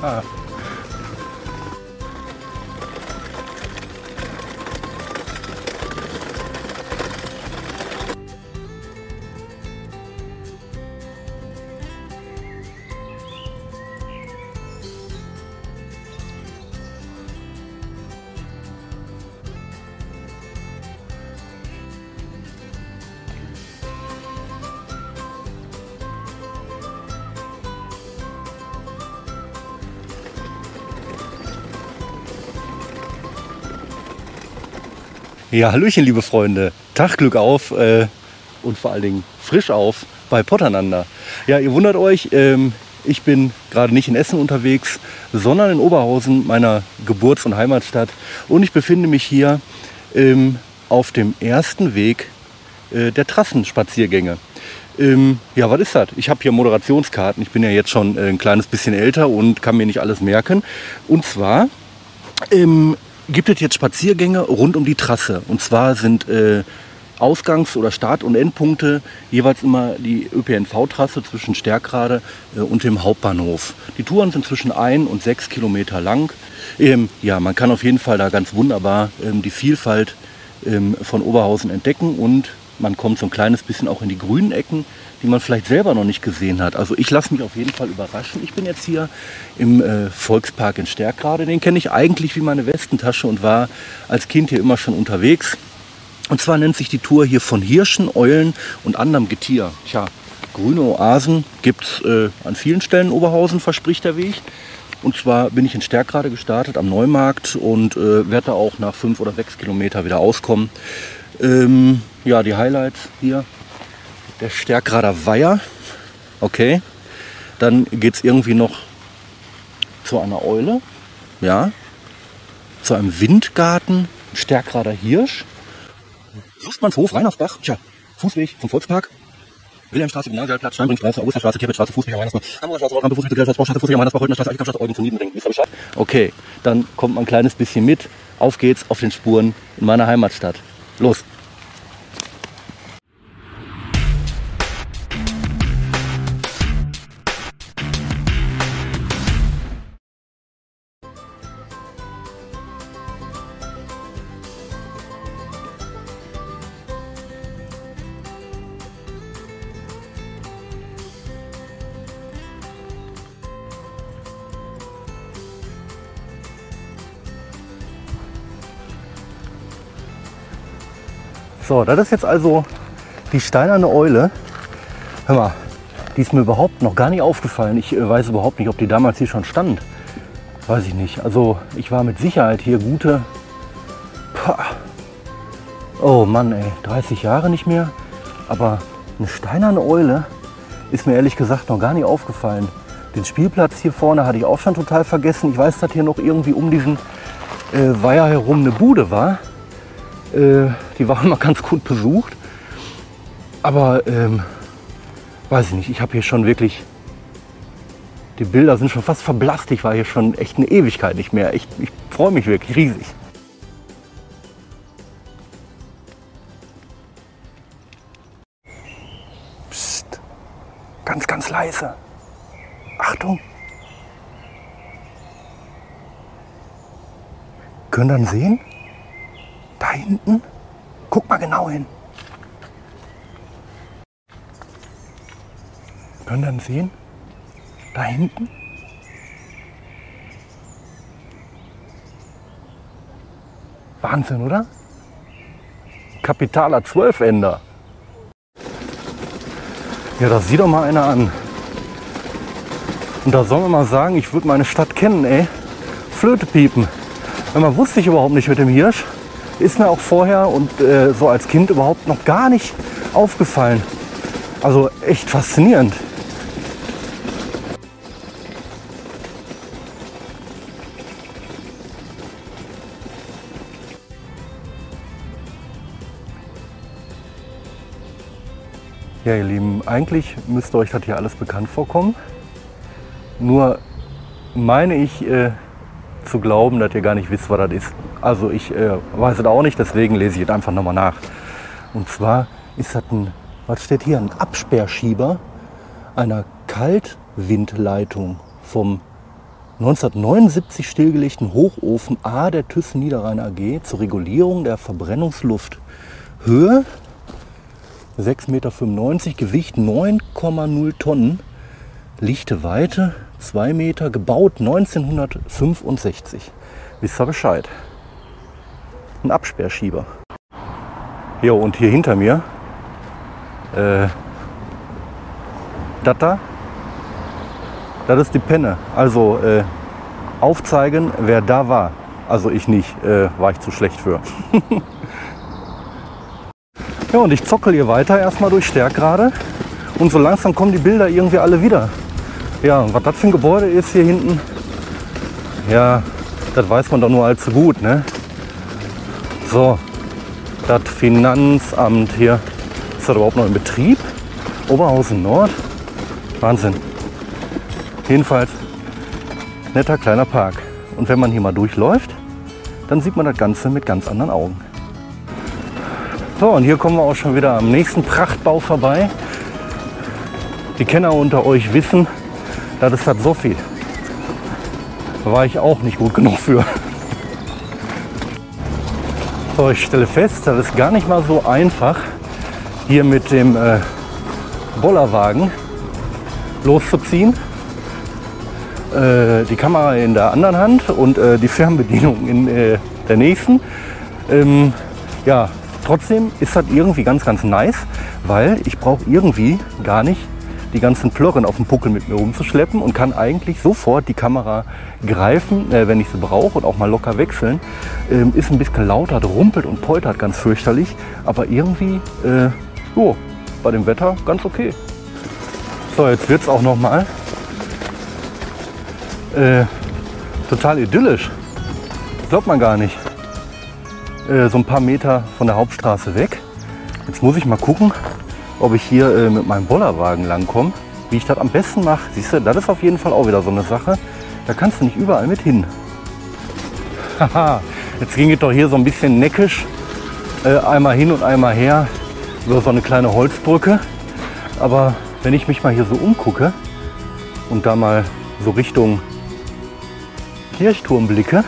Huh. Ja, Hallöchen, liebe Freunde. Tag, Glück auf äh, und vor allen Dingen frisch auf bei Potternander. Ja, ihr wundert euch, ähm, ich bin gerade nicht in Essen unterwegs, sondern in Oberhausen, meiner Geburts- und Heimatstadt. Und ich befinde mich hier ähm, auf dem ersten Weg äh, der Trassenspaziergänge. Ähm, ja, was ist das? Ich habe hier Moderationskarten. Ich bin ja jetzt schon äh, ein kleines bisschen älter und kann mir nicht alles merken. Und zwar ähm, gibt es jetzt Spaziergänge rund um die Trasse. Und zwar sind äh, Ausgangs- oder Start- und Endpunkte jeweils immer die ÖPNV-Trasse zwischen Stärkrade äh, und dem Hauptbahnhof. Die Touren sind zwischen ein und sechs Kilometer lang. Ähm, ja, man kann auf jeden Fall da ganz wunderbar ähm, die Vielfalt ähm, von Oberhausen entdecken und man kommt so ein kleines bisschen auch in die grünen Ecken, die man vielleicht selber noch nicht gesehen hat. Also ich lasse mich auf jeden Fall überraschen. Ich bin jetzt hier im äh, Volkspark in Stärkrade. Den kenne ich eigentlich wie meine Westentasche und war als Kind hier immer schon unterwegs. Und zwar nennt sich die Tour hier von Hirschen, Eulen und anderem Getier. Tja, grüne Oasen gibt es äh, an vielen Stellen Oberhausen, verspricht der Weg. Und zwar bin ich in Stärkrade gestartet am Neumarkt und äh, werde da auch nach fünf oder sechs Kilometer wieder auskommen. Ähm, ja, die Highlights hier. Der Stärkrader Weiher. Okay. Dann geht es irgendwie noch zu einer Eule. Ja. Zu einem Windgarten. Stärkrader Hirsch. Lustmannshof, Reinhardtsbach. Tja, Fußweg vom Volkspark. Wilhelmstraße, Gymnasialplatz, Steinbringstraße, Augusterstraße, Tierbettstraße, Fußweg, Weihnachtsbach, Hamburger Rampe, Fußweg, Gesellschaftsbaustraße, Fußweg, Weihnachtsbach, Holtenstraße, Eugen von Niedenring. Bescheid? Okay, dann kommt man ein kleines bisschen mit. Auf geht's auf den Spuren in meiner Heimatstadt. Los! So, das ist jetzt also die steinerne Eule. Hör mal, die ist mir überhaupt noch gar nicht aufgefallen. Ich äh, weiß überhaupt nicht, ob die damals hier schon stand. Weiß ich nicht. Also ich war mit Sicherheit hier gute... Pah. Oh Mann, ey, 30 Jahre nicht mehr. Aber eine steinerne Eule ist mir ehrlich gesagt noch gar nicht aufgefallen. Den Spielplatz hier vorne hatte ich auch schon total vergessen. Ich weiß, dass hier noch irgendwie um diesen äh, Weiher herum eine Bude war. Äh, die war immer ganz gut besucht. Aber ähm, weiß ich nicht, ich habe hier schon wirklich. Die Bilder sind schon fast verblasst. Ich war hier schon echt eine Ewigkeit nicht mehr. Ich, ich freue mich wirklich riesig. Psst. Ganz, ganz leise. Achtung. Können dann sehen? Da hinten? Guck mal genau hin. Können dann sehen? Da hinten? Wahnsinn, oder? Kapitaler Zwölfender. Ja, das sieht doch mal einer an. Und da soll man mal sagen, ich würde meine Stadt kennen, ey. Flöte piepen. Man wusste ich überhaupt nicht mit dem Hirsch. Ist mir auch vorher und äh, so als Kind überhaupt noch gar nicht aufgefallen. Also echt faszinierend. Ja, ihr Lieben, eigentlich müsste euch das hier alles bekannt vorkommen. Nur meine ich äh, zu glauben, dass ihr gar nicht wisst, was das ist. Also ich äh, weiß es auch nicht, deswegen lese ich es einfach nochmal nach. Und zwar ist das ein, was steht hier, ein Absperrschieber einer Kaltwindleitung vom 1979 stillgelegten Hochofen A der Thyssen Niederrhein AG zur Regulierung der Verbrennungsluft. Höhe 6,95 Meter, Gewicht 9,0 Tonnen, lichte Weite 2 Meter, gebaut 1965. Wisst ihr Bescheid? Ein Absperrschieber. Jo, und hier hinter mir, äh, das da, das ist die Penne. Also äh, aufzeigen, wer da war. Also ich nicht, äh, war ich zu schlecht für. ja, und ich zockel hier weiter erstmal durch Stärkrade. Und so langsam kommen die Bilder irgendwie alle wieder. Ja, was das für ein Gebäude ist hier hinten, ja, das weiß man doch nur allzu gut. Ne? So, das Finanzamt hier. Ist das überhaupt noch in Betrieb? Oberhausen Nord? Wahnsinn. Jedenfalls netter kleiner Park. Und wenn man hier mal durchläuft, dann sieht man das Ganze mit ganz anderen Augen. So, und hier kommen wir auch schon wieder am nächsten Prachtbau vorbei. Die Kenner unter euch wissen, das ist das Sophie. Da war ich auch nicht gut genug für. So, ich stelle fest, das ist gar nicht mal so einfach, hier mit dem äh, Bollerwagen loszuziehen äh, die Kamera in der anderen Hand und äh, die Fernbedienung in äh, der nächsten. Ähm, ja, trotzdem ist das irgendwie ganz, ganz nice, weil ich brauche irgendwie gar nicht die ganzen Plörren auf dem Puckel mit mir rumzuschleppen und kann eigentlich sofort die Kamera greifen, äh, wenn ich sie brauche und auch mal locker wechseln. Ähm, ist ein bisschen lauter, rumpelt und poltert ganz fürchterlich, aber irgendwie, äh, oh, bei dem Wetter ganz okay. So, jetzt wird es auch noch mal äh, total idyllisch. glaubt man gar nicht. Äh, so ein paar Meter von der Hauptstraße weg. Jetzt muss ich mal gucken, ob ich hier äh, mit meinem Bollerwagen langkomme. Wie ich das am besten mache. Siehst du, das ist auf jeden Fall auch wieder so eine Sache. Da kannst du nicht überall mit hin. Haha, jetzt ging es doch hier so ein bisschen neckisch. Äh, einmal hin und einmal her über so eine kleine Holzbrücke. Aber wenn ich mich mal hier so umgucke und da mal so Richtung Kirchturm blicke,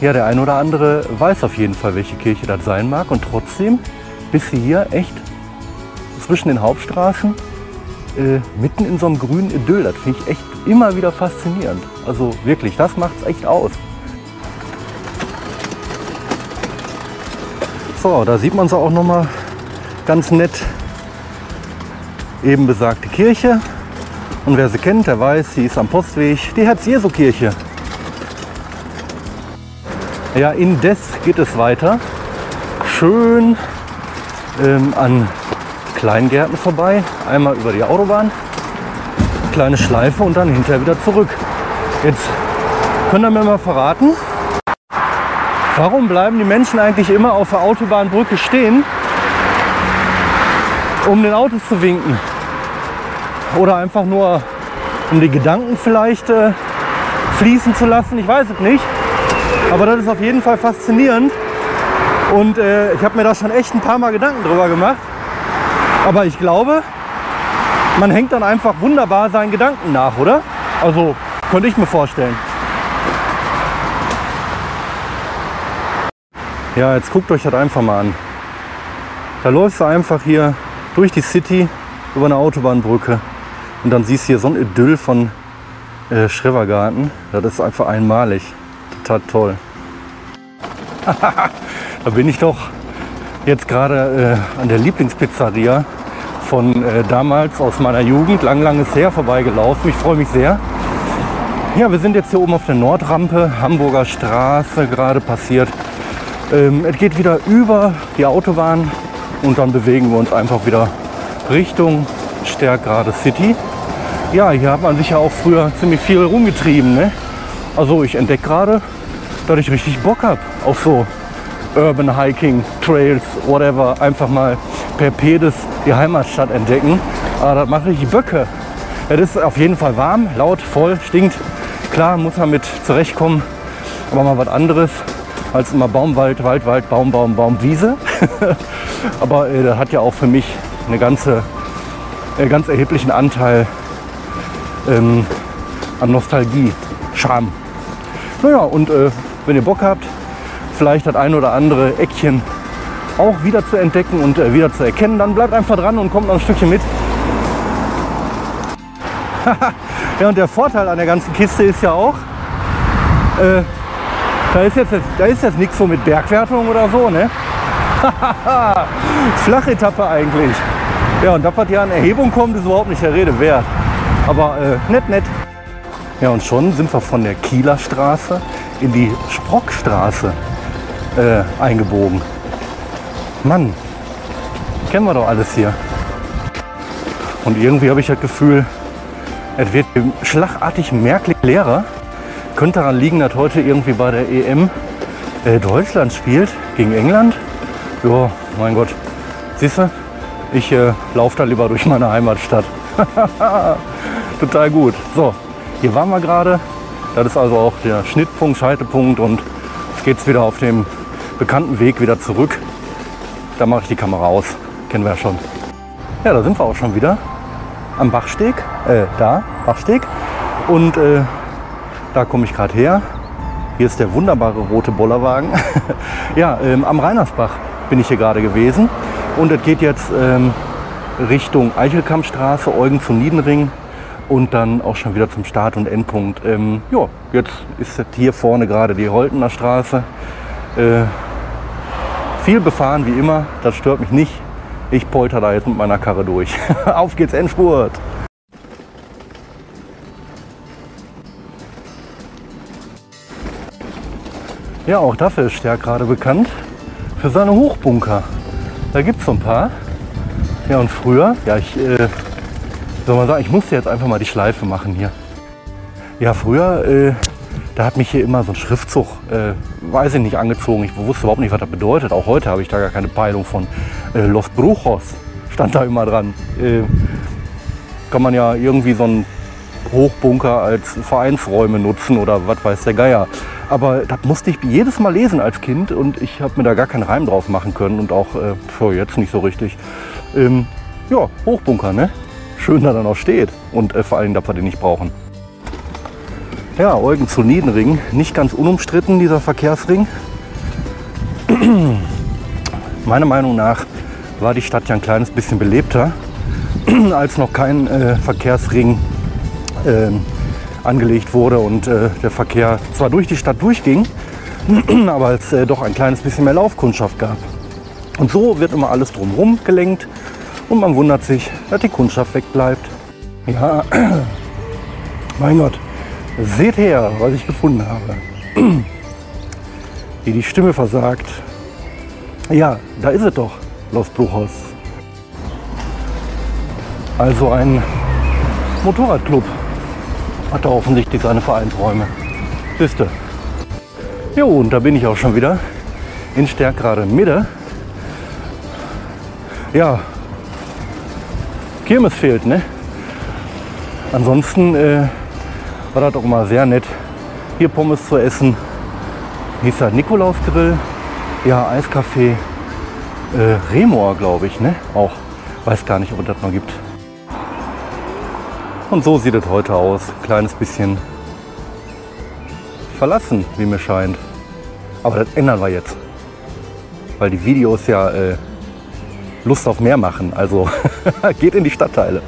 ja, der ein oder andere weiß auf jeden Fall, welche Kirche das sein mag. Und trotzdem bist du hier echt zwischen den Hauptstraßen, äh, mitten in so einem grünen Idyll. Das finde ich echt immer wieder faszinierend. Also wirklich, das macht es echt aus. So, da sieht man sie auch noch mal ganz nett. Eben besagte Kirche. Und wer sie kennt, der weiß, sie ist am Postweg, die Herz-Jesu-Kirche. Ja, indes geht es weiter. Schön ähm, an Kleingärten vorbei. Einmal über die Autobahn, kleine Schleife und dann hinterher wieder zurück. Jetzt könnt ihr mir mal verraten, warum bleiben die Menschen eigentlich immer auf der Autobahnbrücke stehen, um den Autos zu winken? Oder einfach nur, um die Gedanken vielleicht äh, fließen zu lassen? Ich weiß es nicht. Aber das ist auf jeden Fall faszinierend. Und äh, ich habe mir da schon echt ein paar Mal Gedanken drüber gemacht. Aber ich glaube, man hängt dann einfach wunderbar seinen Gedanken nach, oder? Also könnte ich mir vorstellen. Ja, jetzt guckt euch das einfach mal an. Da läufst du einfach hier durch die City über eine Autobahnbrücke und dann siehst du hier so ein Idyll von äh, Schrevergarten. Das ist einfach einmalig total toll. da bin ich doch jetzt gerade äh, an der Lieblingspizzeria von äh, damals aus meiner Jugend, lang, langes her, vorbeigelaufen. Ich freue mich sehr. Ja, wir sind jetzt hier oben auf der Nordrampe, Hamburger Straße gerade passiert. Ähm, es geht wieder über die Autobahn und dann bewegen wir uns einfach wieder Richtung Stärkrade City. Ja, hier hat man sich ja auch früher ziemlich viel rumgetrieben. Ne? Also ich entdecke gerade, dass ich richtig Bock habe auf so Urban Hiking, Trails, whatever. Einfach mal per Pedis die Heimatstadt entdecken. Aber das macht richtig Böcke. Es ist auf jeden Fall warm, laut, voll, stinkt. Klar, muss man mit zurechtkommen. Aber mal was anderes als immer Baumwald, Wald, Wald, Baum, Baum, Baum, Wiese. aber äh, das hat ja auch für mich eine ganze, äh, ganz erheblichen Anteil ähm, an Nostalgie. Charme. Naja, und äh, wenn ihr Bock habt, vielleicht das ein oder andere Eckchen auch wieder zu entdecken und äh, wieder zu erkennen, dann bleibt einfach dran und kommt noch ein Stückchen mit. ja, und der Vorteil an der ganzen Kiste ist ja auch, äh, da ist jetzt, da ist jetzt nichts so mit Bergwertung oder so, ne? Flachetappe eigentlich. Ja, und das, was hier an Erhebung kommt, ist überhaupt nicht der Rede wert. Aber äh, nett, nett. Ja, und schon sind wir von der Kieler Straße in die Sprockstraße äh, eingebogen. Mann, kennen wir doch alles hier. Und irgendwie habe ich das Gefühl, es wird schlagartig merklich leerer. Könnte daran liegen, dass heute irgendwie bei der EM äh, Deutschland spielt gegen England. Ja, mein Gott. Siehst du, ich äh, laufe da lieber durch meine Heimatstadt. Total gut. So, hier waren wir gerade. Das ist also auch der Schnittpunkt, Scheitepunkt und jetzt geht es wieder auf dem bekannten Weg wieder zurück. Da mache ich die Kamera aus. Kennen wir ja schon. Ja, da sind wir auch schon wieder am Bachsteg. Äh, da, Bachsteg. Und äh, da komme ich gerade her. Hier ist der wunderbare rote Bollerwagen. ja, ähm, am Reinersbach bin ich hier gerade gewesen. Und es geht jetzt ähm, Richtung Eichelkammstraße, Eugen zu Niedenring und dann auch schon wieder zum Start- und Endpunkt. Ähm, ja, jetzt ist hier vorne gerade die Holtener Straße. Äh, viel befahren wie immer, das stört mich nicht. Ich polter da jetzt mit meiner Karre durch. Auf geht's, Endspurt! Ja, auch dafür ist Stärk gerade bekannt. Für seine Hochbunker. Da gibt es so ein paar. Ja, und früher, ja, ich äh, soll mal sagen, ich musste jetzt einfach mal die Schleife machen hier. Ja, früher, äh, da hat mich hier immer so ein Schriftzug, äh, weiß ich nicht, angezogen. Ich wusste überhaupt nicht, was das bedeutet. Auch heute habe ich da gar keine Peilung von. Äh, Los Brujos stand da immer dran. Äh, kann man ja irgendwie so einen Hochbunker als Vereinsräume nutzen oder was weiß der Geier. Aber das musste ich jedes Mal lesen als Kind und ich habe mir da gar keinen Reim drauf machen können und auch äh, jetzt nicht so richtig. Ähm, ja, Hochbunker, ne? Schön, dass er noch steht und äh, vor allem, dass wir den nicht brauchen. Ja, Eugen zu Niedenring, nicht ganz unumstritten dieser Verkehrsring. Meiner Meinung nach war die Stadt ja ein kleines bisschen belebter, als noch kein äh, Verkehrsring äh, angelegt wurde und äh, der Verkehr zwar durch die Stadt durchging, aber es äh, doch ein kleines bisschen mehr Laufkundschaft gab. Und so wird immer alles drumherum gelenkt und man wundert sich, dass die Kundschaft wegbleibt. Ja, mein Gott, seht her, was ich gefunden habe. Wie die Stimme versagt. Ja, da ist es doch, Los Bruchos. Also ein Motorradclub hat er offensichtlich seine Vereinsräume. Siehste. Jo, und da bin ich auch schon wieder in Stärkrade Mitte. Ja, Kirmes fehlt, ne? Ansonsten äh, war das auch mal sehr nett, hier Pommes zu essen. Hieß das Nikolausgrill, ja, Eiscafé, äh, Remor, glaube ich, ne? Auch, weiß gar nicht, ob es das noch gibt. Und so sieht es heute aus. Kleines bisschen verlassen, wie mir scheint. Aber das ändern wir jetzt. Weil die Videos ja äh, Lust auf mehr machen. Also geht in die Stadtteile.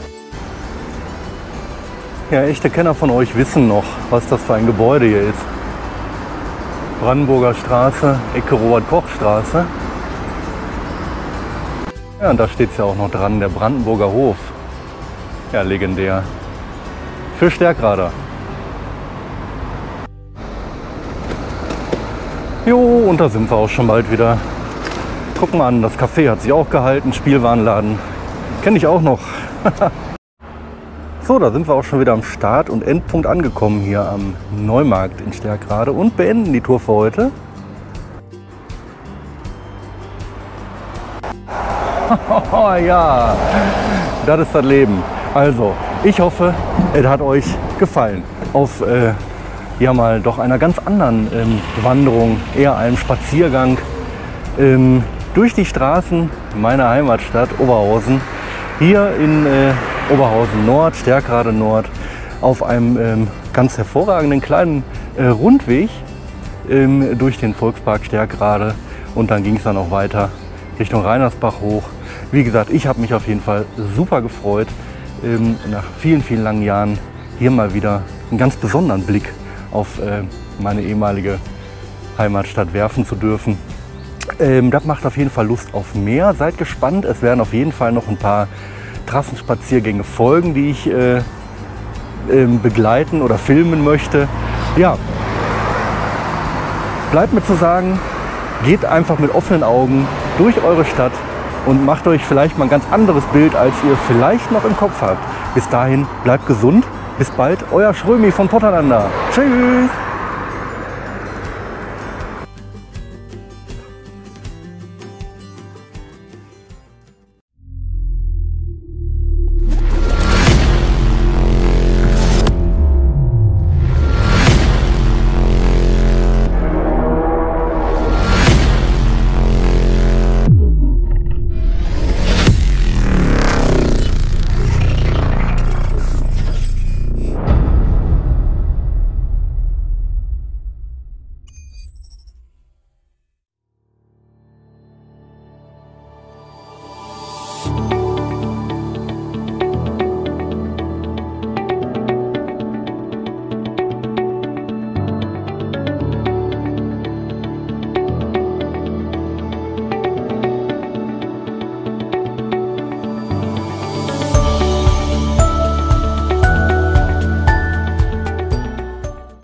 Ja, echte Kenner von euch wissen noch, was das für ein Gebäude hier ist. Brandenburger Straße, Ecke Robert-Koch-Straße. Ja, und da steht es ja auch noch dran, der Brandenburger Hof. Ja, legendär für Stärkrader. Jo, und da sind wir auch schon bald wieder. Guck mal an, das Café hat sich auch gehalten, Spielwarenladen. Kenne ich auch noch. so, da sind wir auch schon wieder am Start und Endpunkt angekommen hier am Neumarkt in Stärkrade und beenden die Tour für heute. ja, das ist das Leben. Also, ich hoffe, es hat euch gefallen. Auf äh, ja mal doch einer ganz anderen ähm, Wanderung, eher einem Spaziergang ähm, durch die Straßen meiner Heimatstadt Oberhausen. Hier in äh, Oberhausen Nord, Stärkrade Nord, auf einem ähm, ganz hervorragenden kleinen äh, Rundweg ähm, durch den Volkspark Stärkrade und dann ging es dann auch weiter Richtung Reinersbach hoch. Wie gesagt, ich habe mich auf jeden Fall super gefreut, ähm, nach vielen, vielen langen Jahren hier mal wieder einen ganz besonderen Blick auf äh, meine ehemalige Heimatstadt werfen zu dürfen. Ähm, das macht auf jeden Fall Lust auf mehr. Seid gespannt. Es werden auf jeden Fall noch ein paar Trassenspaziergänge folgen, die ich äh, äh, begleiten oder filmen möchte. Ja, bleibt mir zu sagen, geht einfach mit offenen Augen durch eure Stadt und macht euch vielleicht mal ein ganz anderes Bild, als ihr vielleicht noch im Kopf habt. Bis dahin, bleibt gesund. Bis bald, euer Schrömi von Potterlander. Tschüss.